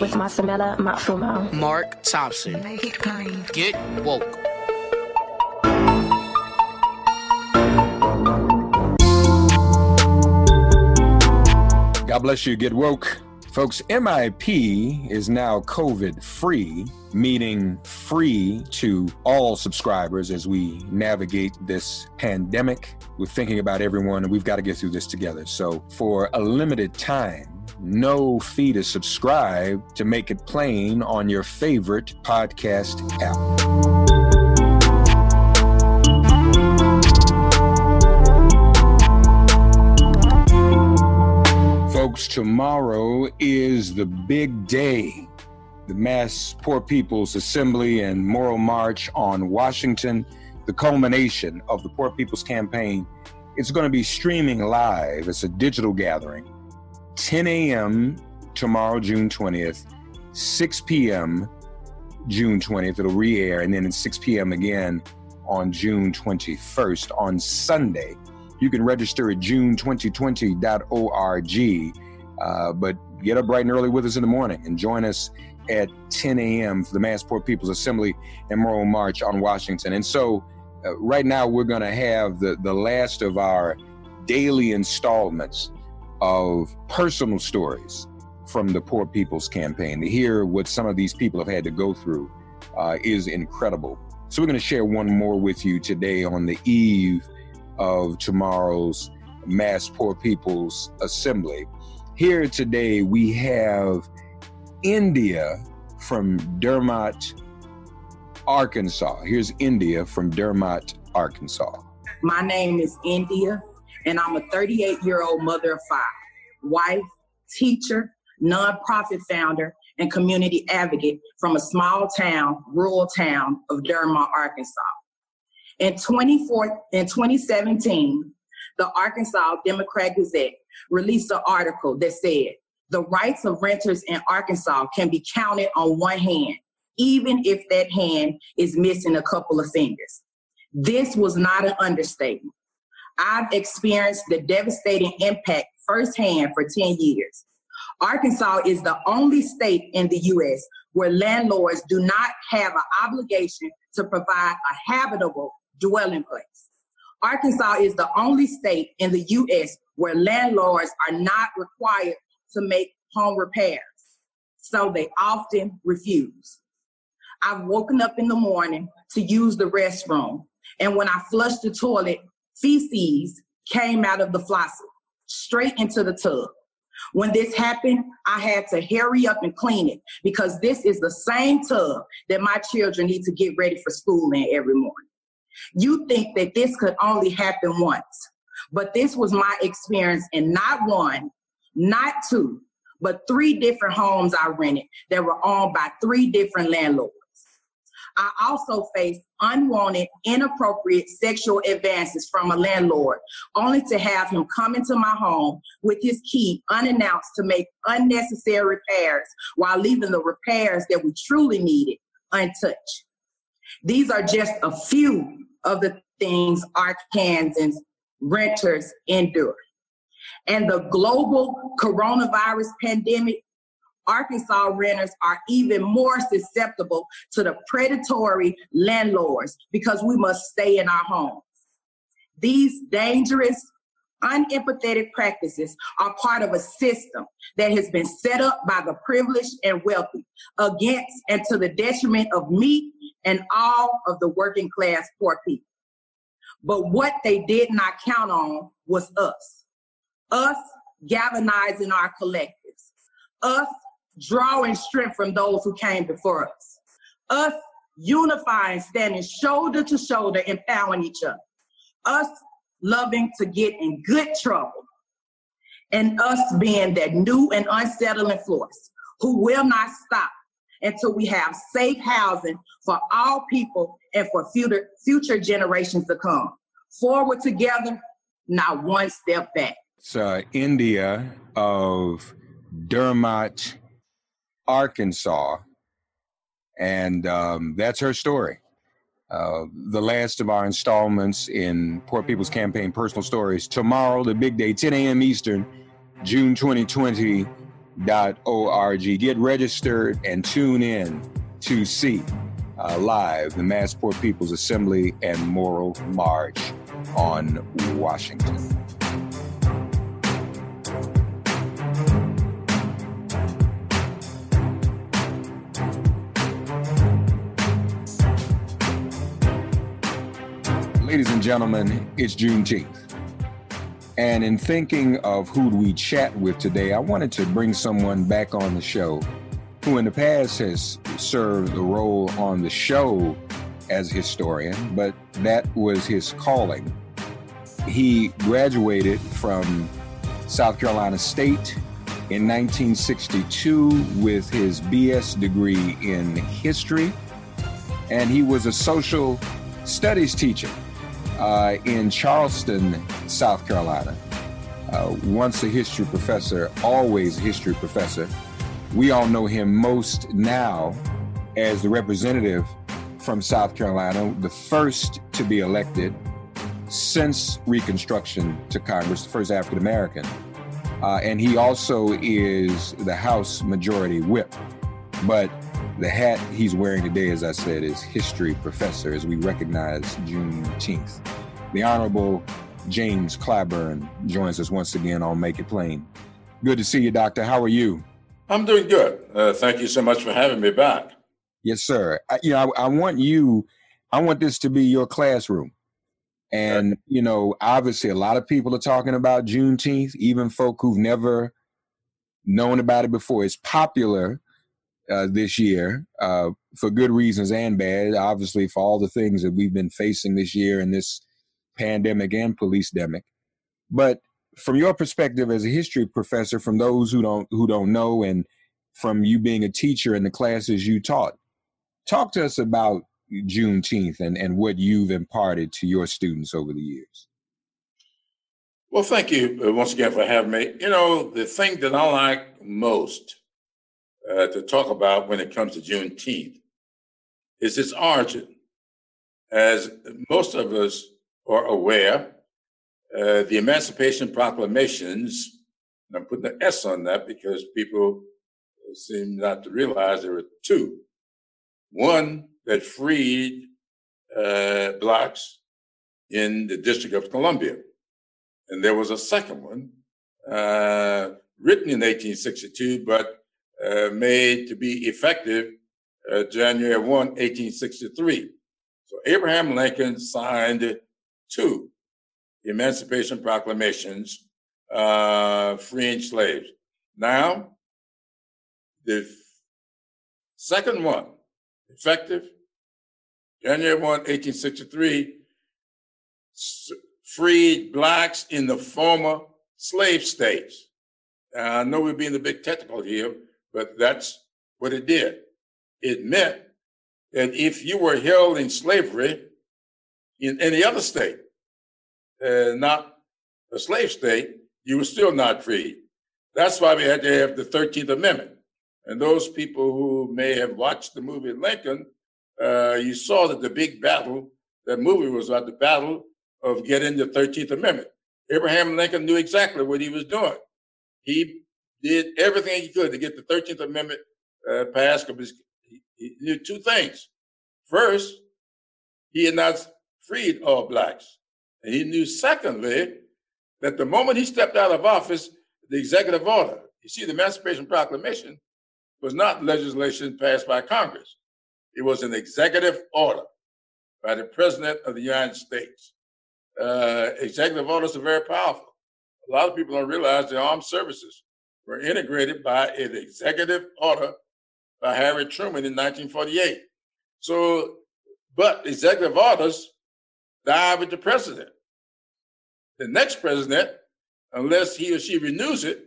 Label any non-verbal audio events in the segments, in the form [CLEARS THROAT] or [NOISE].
With Masamela Matfumo. Mark Thompson. Make it plain. Get woke. God bless you. Get woke. Folks, MIP is now COVID free, meaning free to all subscribers as we navigate this pandemic. We're thinking about everyone and we've got to get through this together. So, for a limited time, no fee to subscribe to make it plain on your favorite podcast app. Folks, tomorrow is the big day. The Mass Poor People's Assembly and Moral March on Washington, the culmination of the Poor People's Campaign. It's going to be streaming live. It's a digital gathering 10 a.m. tomorrow, June 20th, 6 p.m. June 20th. It'll re air, and then at 6 p.m. again on June 21st on Sunday. You can register at june2020.org. Uh, but get up bright and early with us in the morning and join us at 10 a.m. for the Mass Poor People's Assembly and Moral March on Washington. And so, uh, right now, we're going to have the, the last of our daily installments of personal stories from the Poor People's Campaign. To hear what some of these people have had to go through uh, is incredible. So, we're going to share one more with you today on the eve of tomorrow's Mass Poor People's Assembly. Here today, we have India from Dermott, Arkansas. Here's India from Dermott, Arkansas. My name is India and I'm a 38 year old mother of five, wife, teacher, nonprofit founder, and community advocate from a small town, rural town of Dermott, Arkansas. In, 24, in 2017, the Arkansas Democrat Gazette released an article that said the rights of renters in Arkansas can be counted on one hand, even if that hand is missing a couple of fingers. This was not an understatement. I've experienced the devastating impact firsthand for 10 years. Arkansas is the only state in the U.S. where landlords do not have an obligation to provide a habitable dwelling place. Arkansas is the only state in the U.S. where landlords are not required to make home repairs, so they often refuse. I've woken up in the morning to use the restroom, and when I flushed the toilet, feces came out of the faucet straight into the tub. When this happened, I had to hurry up and clean it because this is the same tub that my children need to get ready for school in every morning. You think that this could only happen once, but this was my experience in not one, not two, but three different homes I rented that were owned by three different landlords. I also faced unwanted, inappropriate sexual advances from a landlord, only to have him come into my home with his key unannounced to make unnecessary repairs while leaving the repairs that we truly needed untouched. These are just a few of the things Arkansans renters endure. and the global coronavirus pandemic, Arkansas renters are even more susceptible to the predatory landlords because we must stay in our homes. These dangerous, unempathetic practices are part of a system that has been set up by the privileged and wealthy against and to the detriment of me and all of the working class poor people. But what they did not count on was us. Us galvanizing our collectives. Us drawing strength from those who came before us. Us unifying, standing shoulder to shoulder, empowering each other. Us loving to get in good trouble. And us being that new and unsettling force who will not stop until we have safe housing for all people and for future, future generations to come. Forward together, not one step back. Uh, India of Dermott, Arkansas, and um, that's her story. Uh, the last of our installments in Poor People's Campaign Personal Stories. Tomorrow, the big day, 10 a.m. Eastern, June 2020 org. Get registered and tune in to see uh, live the Mass Poor People's Assembly and Moral March on Washington. Ladies and gentlemen, it's Juneteenth. And in thinking of who we chat with today, I wanted to bring someone back on the show who in the past has served the role on the show as historian, but that was his calling. He graduated from South Carolina State in 1962 with his BS degree in history, and he was a social studies teacher uh, in Charleston, South Carolina. Uh, once a history professor, always a history professor. We all know him most now as the representative from South Carolina, the first to be elected since Reconstruction to Congress, the first African American. Uh, and he also is the House Majority Whip. But the hat he's wearing today, as I said, is history professor as we recognize Juneteenth. The Honorable James Clyburn joins us once again on Make It Plain. Good to see you, Doctor. How are you? I'm doing good. Uh, thank you so much for having me back. Yes, sir. I, you know, I, I want you, I want this to be your classroom. And, you know, obviously a lot of people are talking about Juneteenth, even folk who've never known about it before. It's popular uh, this year uh, for good reasons and bad. Obviously, for all the things that we've been facing this year in this pandemic and police demic. But from your perspective as a history professor, from those who don't who don't know, and from you being a teacher in the classes you taught, talk to us about Juneteenth and, and what you've imparted to your students over the years. Well, thank you uh, once again for having me. You know, the thing that I like most uh, to talk about when it comes to Juneteenth is its origin. As most of us are aware, uh, the Emancipation Proclamations, I'm putting an S on that because people seem not to realize there were two. One that freed uh, blacks in the District of Columbia. And there was a second one uh, written in 1862, but uh, made to be effective uh, January 1, 1863. So Abraham Lincoln signed two Emancipation Proclamations uh, freeing slaves. Now, the second one, effective January 1, 1863, freed blacks in the former slave states. I know we're being a bit technical here, but that's what it did. It meant that if you were held in slavery in any other state, uh, not a slave state, you were still not free. That's why we had to have the 13th Amendment. And those people who may have watched the movie Lincoln, uh, you saw that the big battle, that movie was about the battle of getting the 13th Amendment. Abraham Lincoln knew exactly what he was doing. He did everything he could to get the 13th Amendment uh, passed because he, he knew two things. First, he had not freed all blacks. And he knew, secondly, that the moment he stepped out of office, the executive order, you see, the Emancipation Proclamation was not legislation passed by Congress. It was an executive order by the President of the United States. Uh, executive orders are very powerful. A lot of people don't realize the armed services were integrated by an executive order by Harry Truman in 1948. So, but executive orders die with the president. The next president, unless he or she renews it,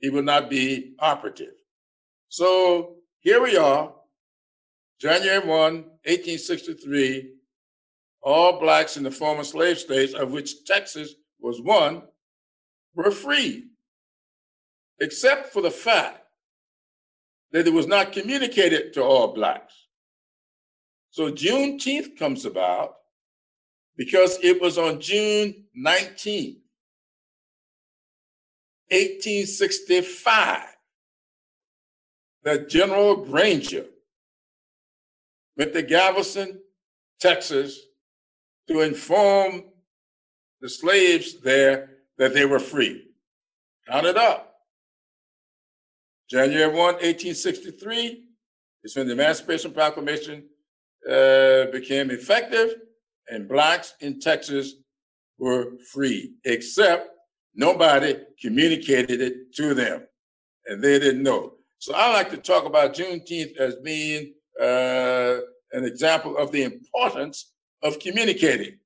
he will not be operative. So here we are, January 1, 1863, all blacks in the former slave states, of which Texas was one, were free, except for the fact that it was not communicated to all blacks. So Juneteenth comes about because it was on June 19, 1865, that General Granger went to Galveston, Texas, to inform the slaves there that they were free. Count it up. January 1, 1863 is when the Emancipation Proclamation uh, became effective and blacks in Texas were free, except nobody communicated it to them and they didn't know. So I like to talk about Juneteenth as being uh, an example of the importance of communicating.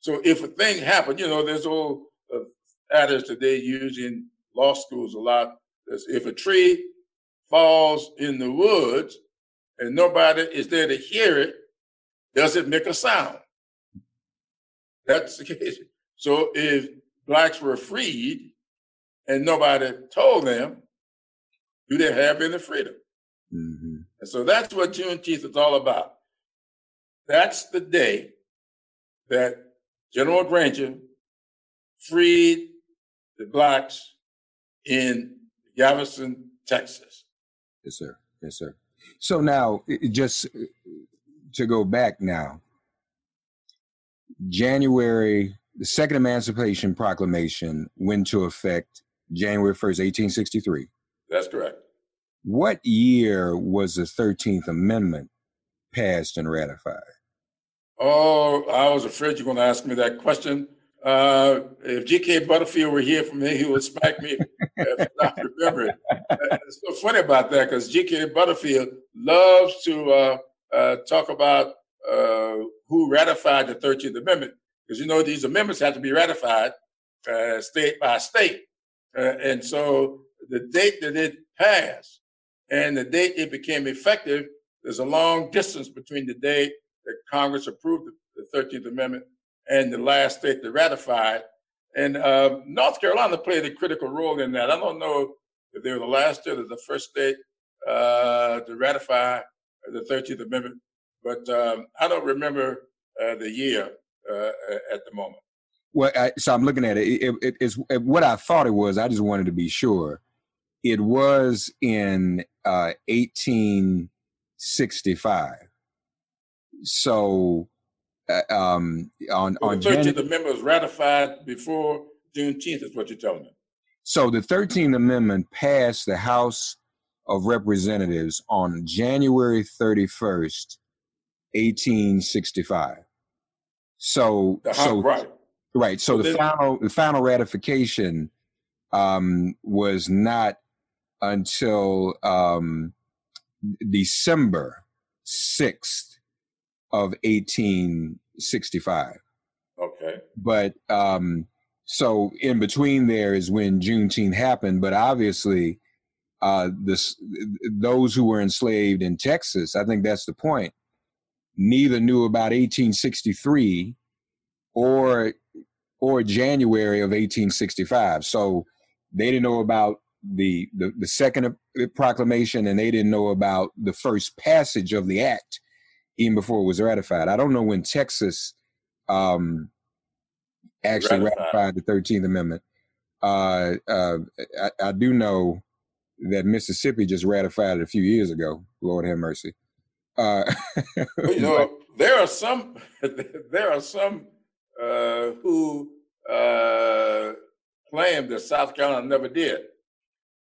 So if a thing happened, you know, there's old uh, adage that they use in law schools a lot. If a tree falls in the woods and nobody is there to hear it, does it make a sound? That's the case. So if blacks were freed and nobody told them, do they have any freedom? Mm-hmm. And so that's what Juneteenth is all about. That's the day that General Granger freed the blacks in Galveston, Texas. Yes, sir. Yes, sir. So now, just uh, to go back now, January, the Second Emancipation Proclamation went into effect January 1st, 1863. That's correct. What year was the 13th Amendment passed and ratified? Oh, I was afraid you're going to ask me that question. Uh, if G.K. Butterfield were here for me, he would smack me if I remember it. It's so funny about that because G.K. Butterfield loves to uh, uh, talk about uh, who ratified the 13th Amendment because you know these amendments have to be ratified uh, state by state. Uh, and so the date that it passed and the date it became effective, there's a long distance between the date that Congress approved the 13th Amendment and the last state that ratified. And uh, North Carolina played a critical role in that. I don't know if they were the last state or the first state uh, to ratify the 13th Amendment, but um, I don't remember uh, the year uh, at the moment. Well, I, so I'm looking at it. It, it. It's it, what I thought it was. I just wanted to be sure. It was in 1865. Uh, so um, on well, on the 13th Jan- Amendment was ratified before Juneteenth, is what you're telling me. So the 13th Amendment passed the House of Representatives on January 31st, 1865. So, so right, right. So, so the final the final ratification um, was not until um, December 6th of 1865. Okay. But um, so in between there is when Juneteenth happened, but obviously uh, this those who were enslaved in Texas, I think that's the point, neither knew about 1863 or or January of 1865. So they didn't know about the, the, the second proclamation and they didn't know about the first passage of the act even before it was ratified. I don't know when Texas um, actually ratified, ratified the Thirteenth Amendment. Uh, uh, I, I, do know that Mississippi just ratified it a few years ago. Lord have mercy. Uh, [LAUGHS] you know, there are some. [LAUGHS] There are some uh, who uh, claim that South Carolina never did.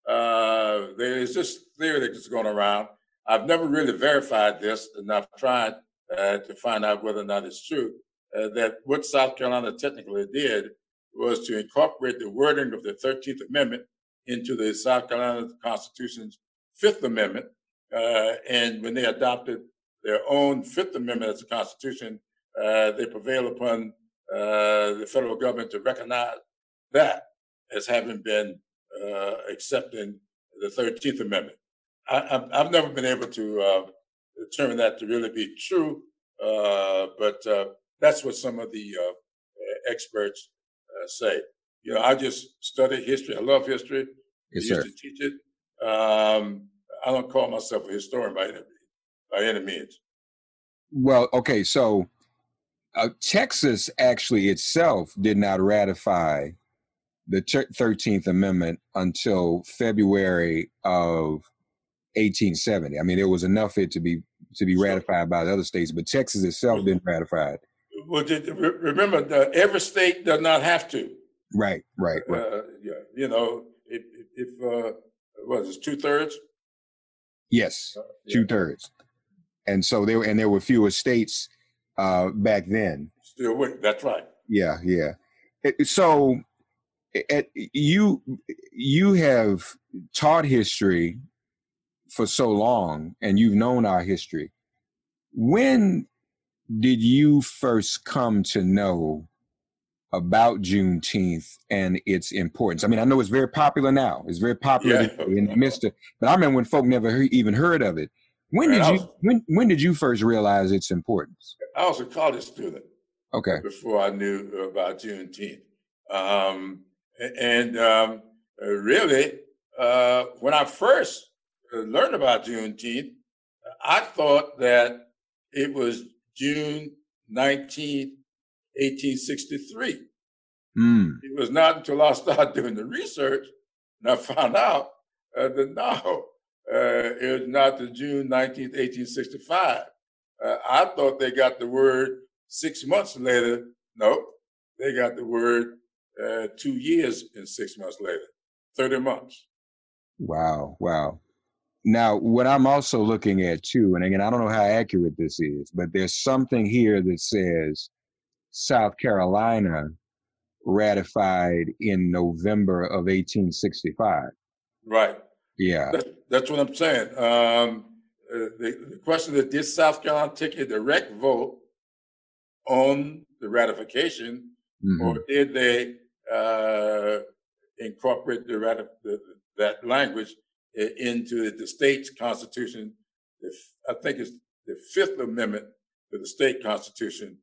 Uh, there is this theory that's going around. I've never really verified this, and I've tried uh, to find out whether or not it's true. Uh, that what South Carolina technically did was to incorporate the wording of the 13th Amendment into the South Carolina Constitution's Fifth Amendment. Uh, and when they adopted their own Fifth Amendment as a Constitution, uh, they prevailed upon uh, the federal government to recognize that as having been uh, accepting the 13th Amendment. I, have never been able to uh, determine that to really be true, uh, but uh, that's what some of the uh, experts uh, say. You know, I just study history. I love history. Yes, I used to teach it. Um, I don't call myself a historian by any, by any means. Well, okay, so uh, Texas actually itself did not ratify the 13th Amendment until February of 1870. I mean, there was enough it to be to be ratified by the other states, but Texas itself didn't ratify it. Well, remember, the, every state does not have to. Right, right, right. Uh, yeah, you know, if, if uh, what is two thirds? Yes, uh, yeah. two thirds. And so there, and there were fewer states uh, back then. Still with that's right. Yeah, yeah. So, you you have taught history for so long and you've known our history. When did you first come to know about Juneteenth and its importance? I mean, I know it's very popular now. It's very popular yeah. in the midst of, but I remember when folk never heard, even heard of it. When did you was, when when did you first realize its importance? I was a college student. Okay. Before I knew about Juneteenth, um, and um, really, uh, when I first learned about Juneteenth, I thought that it was June 19, 1863. Mm. It was not until I started [LAUGHS] doing the research and I found out uh, that no, uh, it was not the June 19th, 1865. Uh, I thought they got the word six months later. No, they got the word uh, two years and six months later, 30 months. Wow, wow. Now, what I'm also looking at too, and again, I don't know how accurate this is, but there's something here that says South Carolina ratified in November of 1865. Right. Yeah. That's, that's what I'm saying. Um, uh, the, the, question is did South Carolina take a direct vote on the ratification, mm-hmm. or did they uh, incorporate the, ratif- the, that language into the state's constitution. I think it's the Fifth Amendment to the state constitution,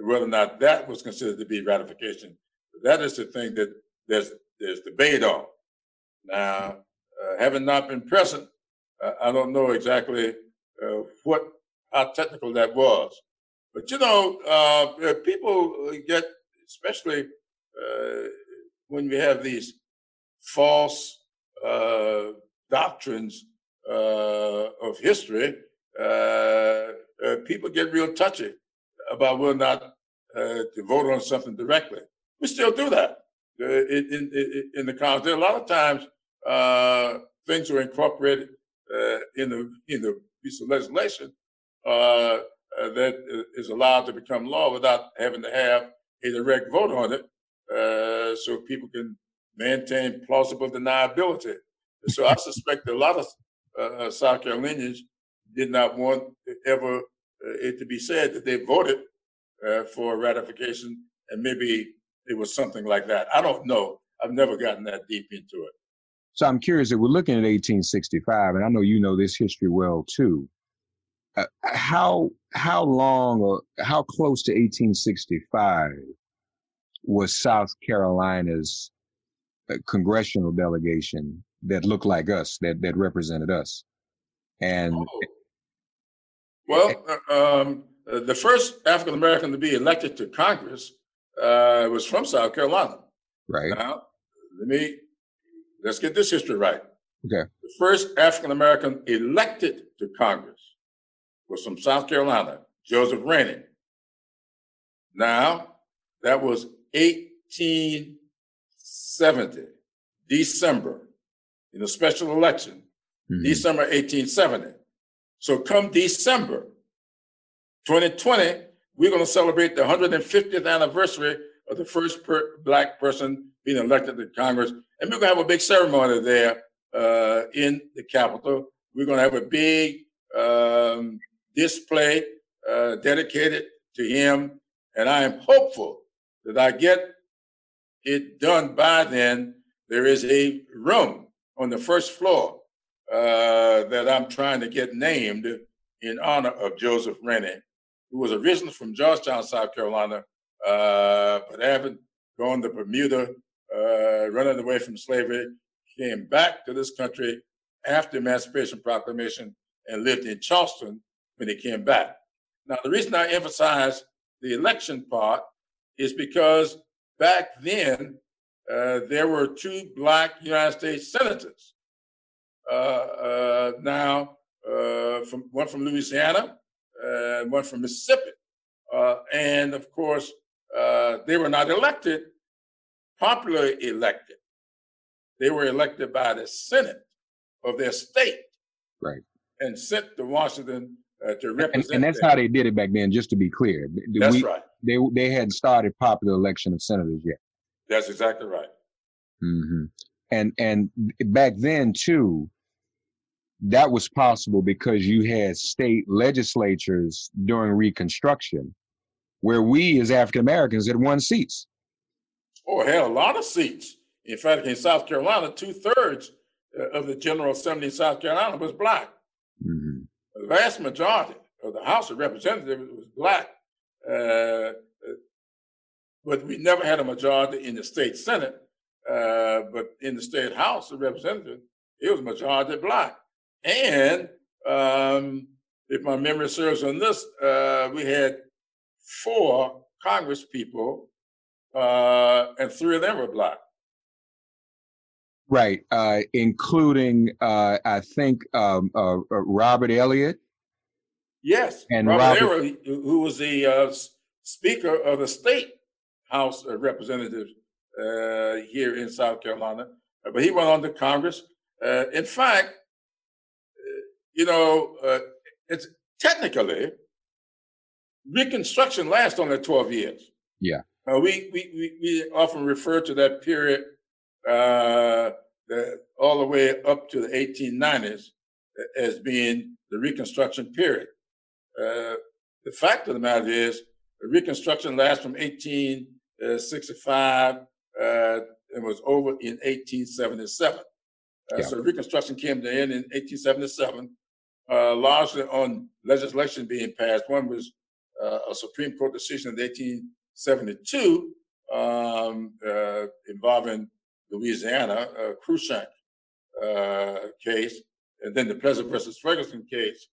whether or not that was considered to be ratification. That is the thing that there's there's debate on. Now, uh, having not been present, uh, I don't know exactly uh, what how technical that was. But you know, uh, people get, especially uh, when we have these false uh, doctrines uh, of history, uh, uh, people get real touchy about whether or not uh, to vote on something directly. We still do that uh, in, in, in, the Congress. There are a lot of times things are incorporated in the in the piece of legislation that is allowed to become law without having to have a direct vote on it, so people can maintain plausible deniability so I suspect a lot of uh, uh, South Carolinians did not want ever uh, it to be said that they voted uh, for ratification, and maybe it was something like that. I don't know. I've never gotten that deep into it. So I'm curious if we're looking at 1865, and I know you know this history well too. Uh, how how long or how close to 1865 was South Carolina's uh, congressional delegation that looked like us, that that represented us. And oh. well, uh, um, uh, the first African American to be elected to Congress uh, was from South Carolina. Right. Now, let me let's get this history right. Okay. The first African American elected to Congress was from South Carolina, Joseph Rainey. Now, that was 1870, December, in a special election, mm-hmm. December 1870. So come December 2020, we're going to celebrate the 150th anniversary of the first per- black person being elected to Congress. And we're going to have a big ceremony there uh, in the Capitol. We're going to have a big um, display uh, dedicated to him. And I am hopeful that I get it done by then. There is a room on the first floor uh, that I'm trying to get named in honor of Joseph Rainey, who was originally from Georgetown, South Carolina, uh, but having gone to Bermuda, uh, running away from slavery, came back to this country after Emancipation Proclamation and lived in Charleston when he came back. Now, the reason I emphasize the election part is because back then uh, there were two black United States senators. Uh, uh, now, uh, from one from Louisiana and one from Mississippi, uh, and of course uh, they were not elected, popularly elected. They were elected by the Senate of their state. Right. And sent to Washington uh, to represent. And, and that's them. how they did it back then, just to be clear. That's we, right. They, they hadn't started popular election of senators yet. That's exactly right. Mm-hmm. And and back then too, that was possible because you had state legislatures during Reconstruction, where we as African Americans had won seats. Oh, had a lot of seats. In fact, in South Carolina, two thirds uh, of the General Assembly in South Carolina was black. Mm-hmm. The vast majority of the House of Representatives was black. Uh, but we never had a majority in the state Senate. Uh, but in the state House of Representatives, it was majority black. And um, if my memory serves on this, uh, we had four Congress people, uh, and three of them were black. Right, uh, including uh, I think um, uh, uh, Robert Elliott. Yes, and Robert, Robert Elliott, who was the uh, Speaker of the State House of Representatives uh, here in South Carolina. Uh, but he went on to Congress. Uh, in fact, uh, you know, uh, it's technically Reconstruction lasts only 12 years. Yeah. Uh, we, we, we, we, often refer to that period uh, the, all the way up to the 1890s as being the Reconstruction period. Uh, the fact of the matter is, the Reconstruction lasts from 18 uh, 65 uh, and was over in 1877. Uh, yeah. So Reconstruction came to end in 1877, uh, largely on legislation being passed. One was uh, a Supreme Court decision in 1872 um, uh, involving Louisiana, a Cruikshank case, and then the Plessy versus Ferguson case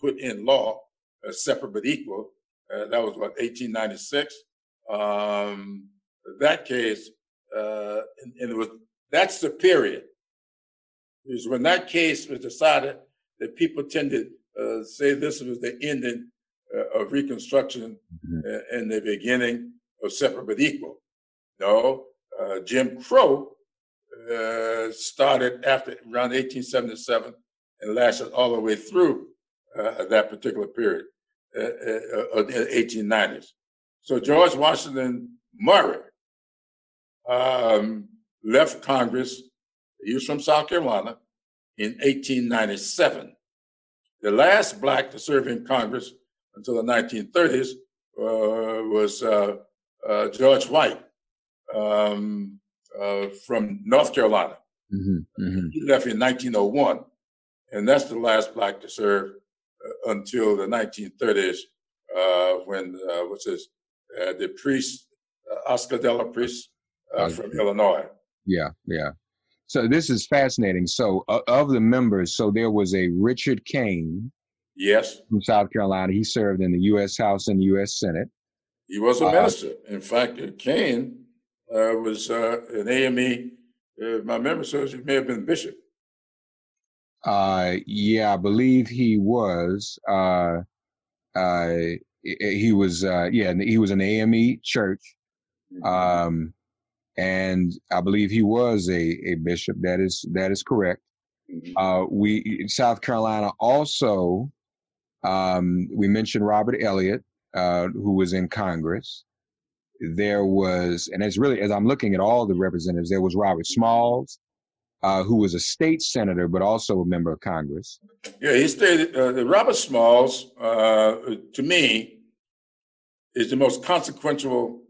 put in law, separate but equal, uh, that was what 1896. Um, that case, uh, and, and, it was that's the period. Is when that case was decided that people tended to uh, say this was the ending of Reconstruction mm-hmm. and the beginning of separate but equal. No, uh, Jim Crow uh, started after around 1877 and lasted all the way through uh, that particular period, uh, uh, of the 1890s. So George Washington Murray um, left Congress. He was from South Carolina in 1897. The last black to serve in Congress until the 1930s uh, was uh, uh, George White, um, uh, from North Carolina. Mm-hmm, mm-hmm. He left in 1901, and that's the last black to serve until the 1930s, uh, when uh, what's this? Uh, the priest uh, Oscar De Priest from Illinois. Yeah, yeah. So this is fascinating. So of the members, so there was a Richard Cain. Yes. From South Carolina. He served in the U.S. House and U.S. Senate. He was a uh, minister. In fact, Cain uh, was uh, an AME. Uh, my memory serves, he may have been bishop. Uh, yeah, I believe he was. Uh, uh, he was. Uh, yeah, he was an AME church. Mm-hmm. Um, and I believe he was a, a bishop. That is that is correct. Mm-hmm. Uh, we South Carolina also. Um, we mentioned Robert Elliott, uh, who was in Congress. There was, and as really as I'm looking at all the representatives, there was Robert Smalls, uh, who was a state senator but also a member of Congress. Yeah, he stated uh, Robert Smalls, uh, to me, is the most consequential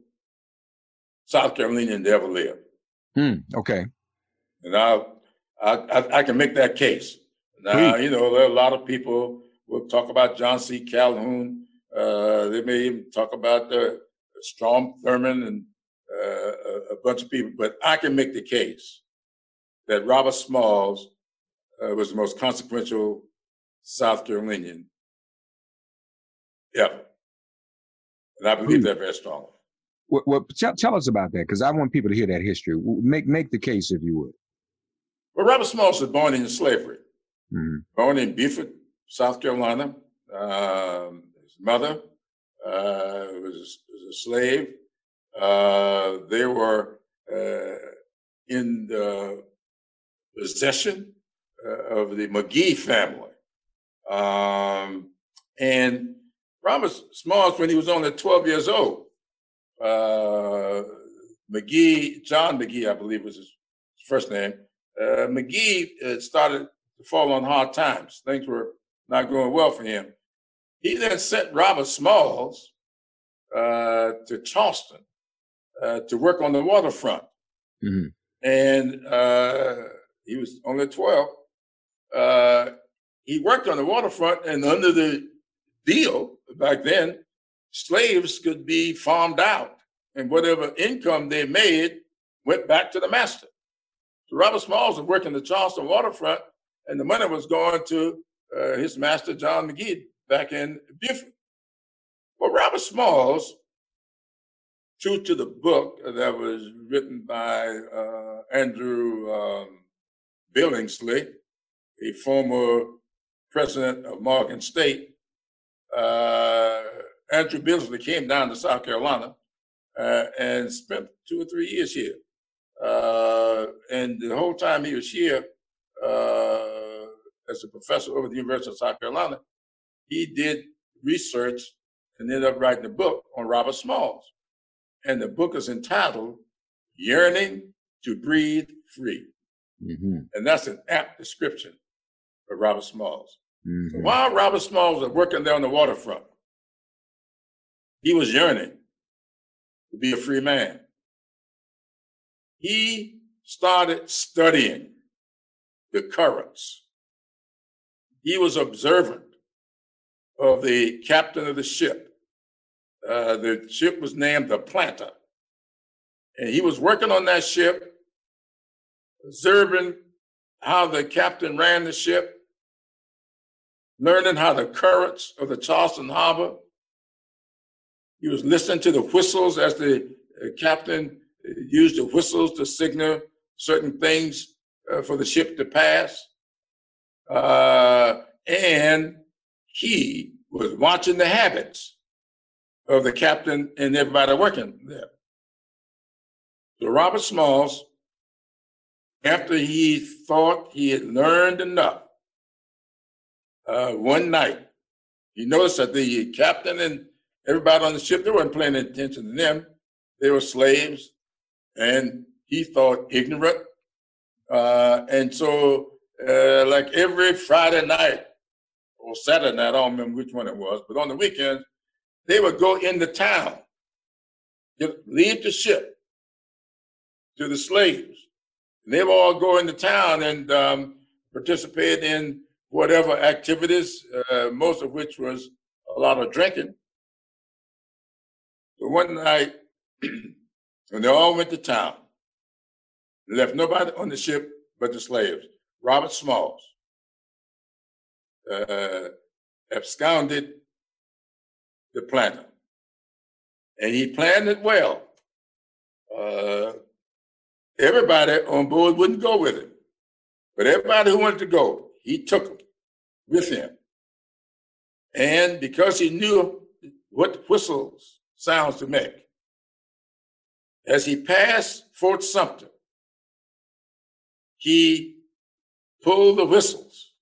South Carolinian to ever live. Hmm, okay. And I, I, I can make that case. Now, Please. you know, there are a lot of people will talk about John C. Calhoun. Uh, they may even talk about the Strom Thurmond and uh, a bunch of people, but I can make the case that Robert Smalls uh, was the most consequential South Carolinian ever. And I believe that very strongly. Well, well tell, tell, us about that because I want people to hear that history. Make make the case if you would. Well, Robert Smalls was born in slavery, mm-hmm. born in Beaufort, South Carolina. Um, his mother uh, was, was, a slave. Uh, they were uh, in the possession uh, of the McKee family. Um, and Robert Smalls, when he was only 12 years old, uh, McKee, John McKee, I believe was his first name, uh, McKee uh, started to fall on hard times. Things were not going well for him. He then sent Robert Smalls uh, to Charleston uh, to work on the waterfront. Mm-hmm. And uh, he was only 12. Uh, he worked on the waterfront, and under the deal back then, slaves could be farmed out, and whatever income they made went back to the master. So Robert Smalls was working the Charleston waterfront, and the money was going to uh, his master, John McKee, back in Beaufort. Well, Robert Smalls, true to the book that was written by uh, Andrew um, Billingsley, a former president of Morgan State, uh, Andrew Billingsley came down to South Carolina uh, and spent two or three years here. Uh, and the whole time he was here uh, as a professor over at the University of South Carolina, he did research and ended up writing a book on Robert Smalls. And the book is entitled Yearning to Breathe Free. Mm-hmm. And that's an apt description of Robert Smalls. Mm-hmm. So while Robert Smalls was working there on the waterfront, he was yearning to be a free man. He started studying the currents. He was observant of the captain of the ship. Uh, the ship was named the Planter. And he was working on that ship observing how the captain ran the ship, learning how the currents of the Charleston Harbor. He was listening to the whistles as the uh, captain used the whistles to signal certain things uh, for the ship to pass. Uh, and he was watching the habits of the captain and everybody working there. So Robert Smalls after he thought he had learned enough, uh, one night, he noticed that the captain and everybody on the ship, they weren't paying attention to them. They were slaves, and he thought ignorant. Uh, and so, uh, like every Friday night or Saturday night, I don't remember which one it was, but on the weekends, they would go into town, leave the ship to the slaves they would all go into town and um, participate in whatever activities, uh, most of which was a lot of drinking. So one night, [CLEARS THROAT] when they all went to town, left nobody on the ship but the slaves. Robert Smalls uh, absconded the planter. and he planned it well. Uh, everybody on board wouldn't go with him, but everybody who wanted to go, he took them with him. And because he knew what whistles sounds to make, as he passed Fort Sumter, he pulled the whistles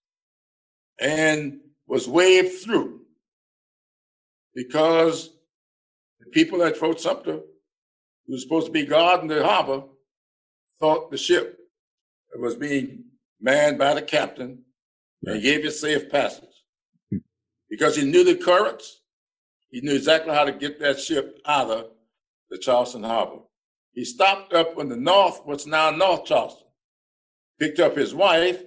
and was waved through because the people at Fort Sumter, who was supposed to be guarding the harbor, thought the ship was being manned by the captain and gave it safe passage. Because he knew the currents, he knew exactly how to get that ship out of the Charleston harbor. He stopped up in the north, what's now North Charleston, picked up his wife,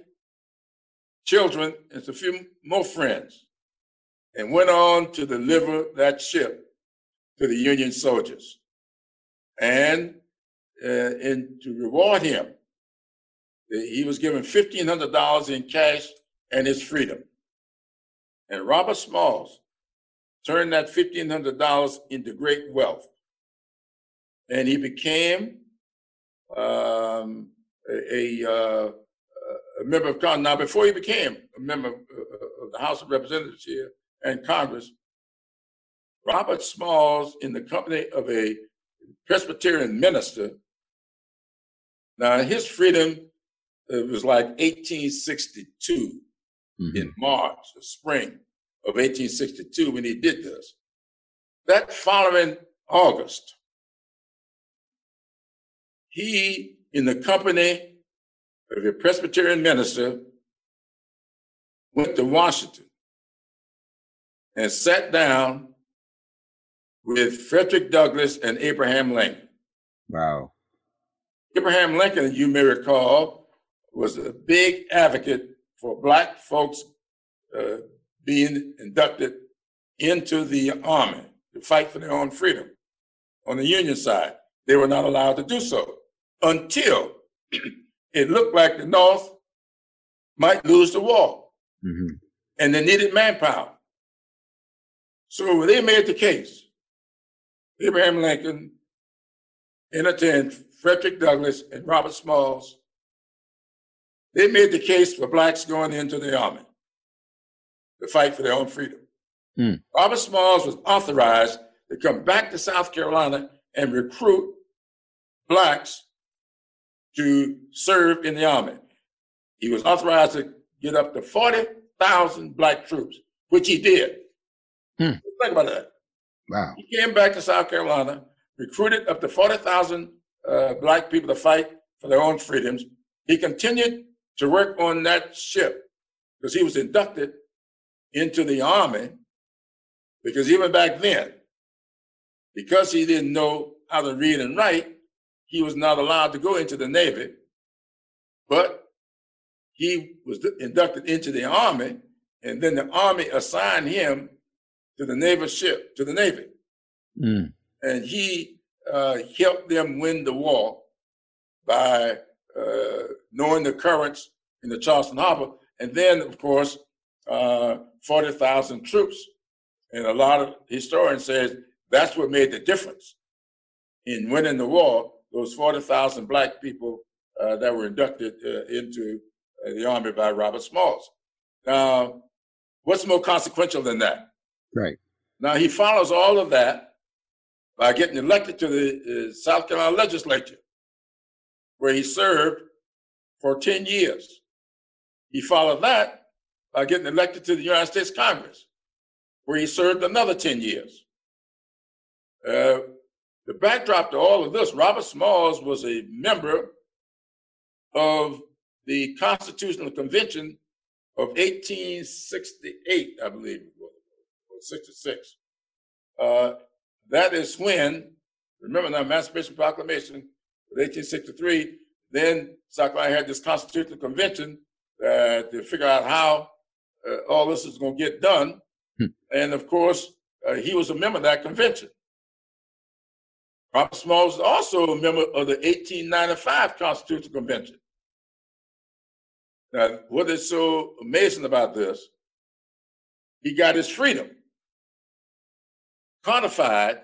children, and a few more friends, and went on to deliver that ship to the Union soldiers. And, uh, and to reward him, he was given $1,500 in cash and his freedom. And Robert Smalls turned that $1,500 into great wealth. And he became um, a, a, uh, a, member of Congress. Now, before he became a member of the House of Representatives here and Congress, Robert Smalls, in the company of a Presbyterian minister, now his freedom it was like 1862 mm-hmm. in March, the spring of 1862, when he did this. That following August, he, in the company of a Presbyterian minister, went to Washington and sat down with Frederick Douglass and Abraham Lincoln. Wow. Abraham Lincoln, you may recall, was a big advocate for black folks uh, being inducted into the army to fight for their own freedom. On the Union side, they were not allowed to do so until [CLEARS THROAT] it looked like the North might lose the war. Mm-hmm. And they needed manpower. So they made the case. Abraham Lincoln entertained Frederick Douglass and Robert Smalls they made the case for blacks going into the army to fight for their own freedom. Mm. Robert Smalls was authorized to come back to South Carolina and recruit blacks to serve in the army. He was authorized to get up to 40,000 black troops, which he did. Hmm. Think about that. Wow. He came back to South Carolina, recruited up to 40,000 uh, black people to fight for their own freedoms. He continued to work on that ship because he was inducted into the army because even back then, because he didn't know how to read and write, he was not allowed to go into the Navy. But he was inducted into the Army, and then the Army assigned him to the naval ship, to the Navy. Mm. And he uh, helped them win the war by uh, knowing the currents in the Charleston Harbor, and then, of course, uh, 40,000 troops. And a lot of historians say that's what made the difference in winning the war, those 40,000 black people uh, that were inducted uh, into uh, the army by Robert Smalls. Now, what's more consequential than that? Right. Now, he follows all of that by getting elected to the uh, South Carolina legislature where he served for 10 years. He followed that by getting elected to the United States Congress, where he served another 10 years. Uh, the backdrop to all of this, Robert Smalls was a member of the Constitutional Convention of 1868, I believe it was, or 66. Uh, that is when, remember the Emancipation Proclamation of 1863, then South Carolina had this constitutional convention uh, to figure out how uh, all this is going to get done. Hmm. And of course, uh, he was a member of that convention. Robert Smalls was also a member of the 1895 Constitutional Convention. Now, what is so amazing about this, he got his freedom codified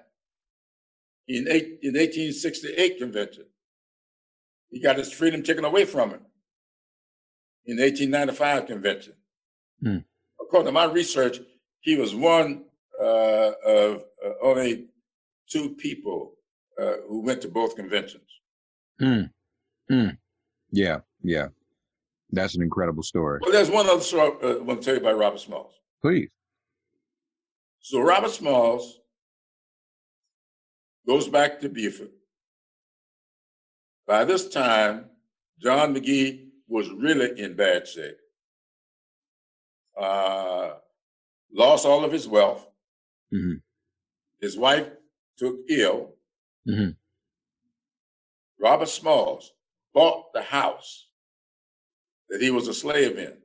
in, eight, in 1868 convention. He got his freedom taken away from him in 1895 convention. Hmm. According to my research, he was one uh, of uh, only two people uh, who went to both conventions. Hmm. Hmm. Yeah, yeah. That's an incredible story. Well, there's one other story uh, I want to tell you about Robert Smalls. Please. So Robert Smalls goes back to Beaufort. By this time, John McKee was really in bad shape. Uh, lost all of his wealth. Mm-hmm. His wife took ill. Mm-hmm. Robert Smalls bought the house that he was a slave in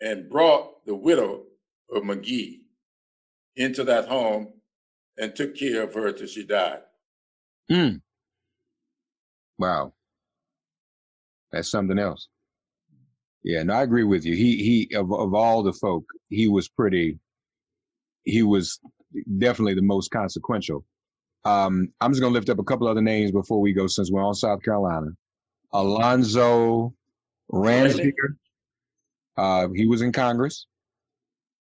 and brought the widow of McKee into that home and took care of her till she died. Mm. Wow. That's something else. Yeah, no, I agree with you. He he of of all the folk, he was pretty he was definitely the most consequential. Um, I'm just gonna lift up a couple other names before we go since we're on South Carolina. Alonzo Ransier. Uh, he was in Congress.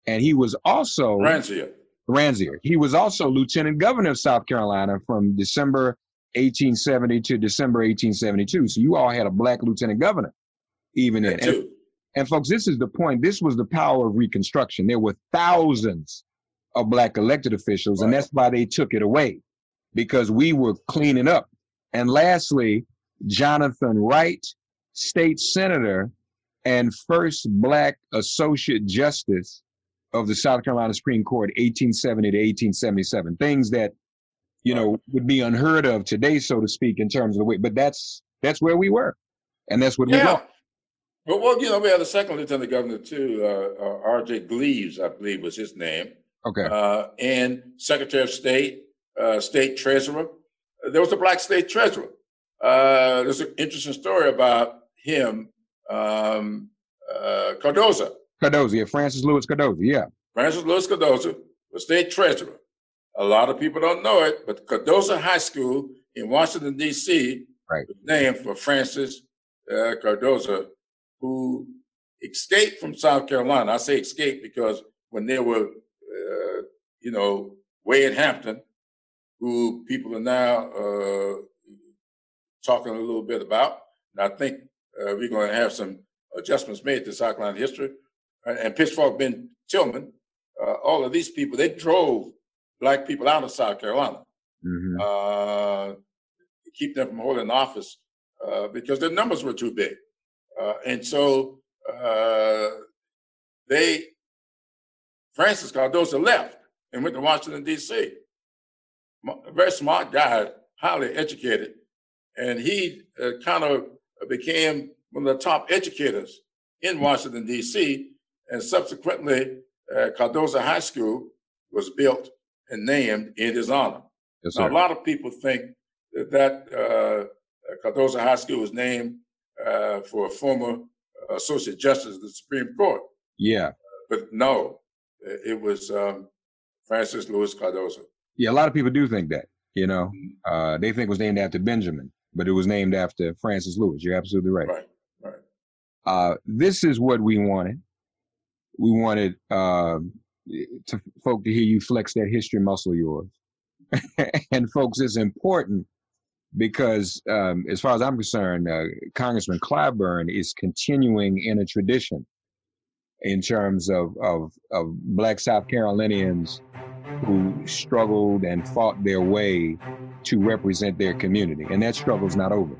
And he was also Ransier. Ransier. He was also lieutenant governor of South Carolina from December 1870 to December 1872. So you all had a black lieutenant governor, even then. And, and folks, this is the point. This was the power of Reconstruction. There were thousands of black elected officials, right. and that's why they took it away because we were cleaning up. And lastly, Jonathan Wright, state senator and first black associate justice of the South Carolina Supreme Court, 1870 to 1877. Things that, you know, would be unheard of today, so to speak, in terms of the way. But that's that's where we were, and that's what yeah. we got. But well, you know, we had a second lieutenant governor too, uh, uh, R.J. Gleaves, I believe was his name. Okay. Uh, and Secretary of State, uh, State Treasurer. There was a black state treasurer. Uh, there's an interesting story about him, um, uh, Cardozo. Cardozo, yeah, Francis Lewis Cardozo, yeah. Francis Lewis Cardozo was state treasurer. A lot of people don't know it, but Cardozo High School in Washington, D.C. Right. was named for Francis uh, Cardozo, who escaped from South Carolina. I say escaped because when they were, uh, you know, Wade Hampton, who people are now uh, talking a little bit about. And I think uh, we're going to have some adjustments made to South Carolina history. And Pitchfork Ben Tillman, uh, all of these people, they drove black people out of South Carolina mm-hmm. uh, to keep them from holding office uh, because their numbers were too big. Uh, and so uh, they, Francis Cardozo left and went to Washington, D.C. A very smart guy, highly educated and he uh, kind of became one of the top educators in Washington, D.C., and subsequently, uh, Cardozo High School was built and named in his honor. Yes, now, a lot of people think that, that uh, Cardozo High School was named uh, for a former Associate Justice of the Supreme Court. Yeah. but no, it was um, Francis Lewis Cardozo. Yeah, a lot of people do think that. You know, mm-hmm. uh, they think it was named after Benjamin but it was named after Francis Lewis. You're absolutely right. Right, right. Uh, this is what we wanted. We wanted uh, to folk to hear you flex that history muscle of yours. [LAUGHS] and folks, it's important because, um, as far as I'm concerned, uh, Congressman Clyburn is continuing in a tradition in terms of, of, of Black South Carolinians who struggled and fought their way to represent their community. And that struggle is not over.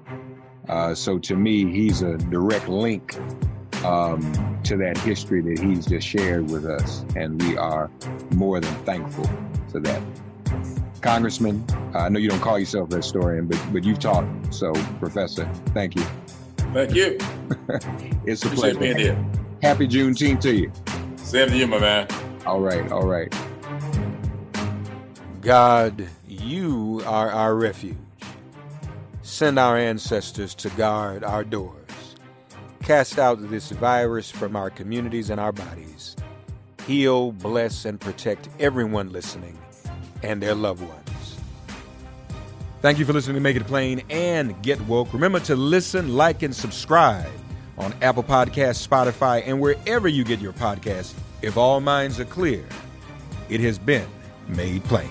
Uh, so to me, he's a direct link um, to that history that he's just shared with us. And we are more than thankful for that. Congressman, I know you don't call yourself a historian, but, but you've taught. So, Professor, thank you. Thank you. [LAUGHS] it's a Appreciate pleasure. being here. Happy Juneteenth to you. Same to you, my man. All right, all right. God, you are our refuge. Send our ancestors to guard our doors. Cast out this virus from our communities and our bodies. Heal, bless, and protect everyone listening. and their loved ones. Thank you for listening to Make It Plain and Get Woke. Remember to listen, like, and subscribe on Apple Podcasts, Spotify, and wherever you get your podcasts. If all minds are clear, it has been made plain.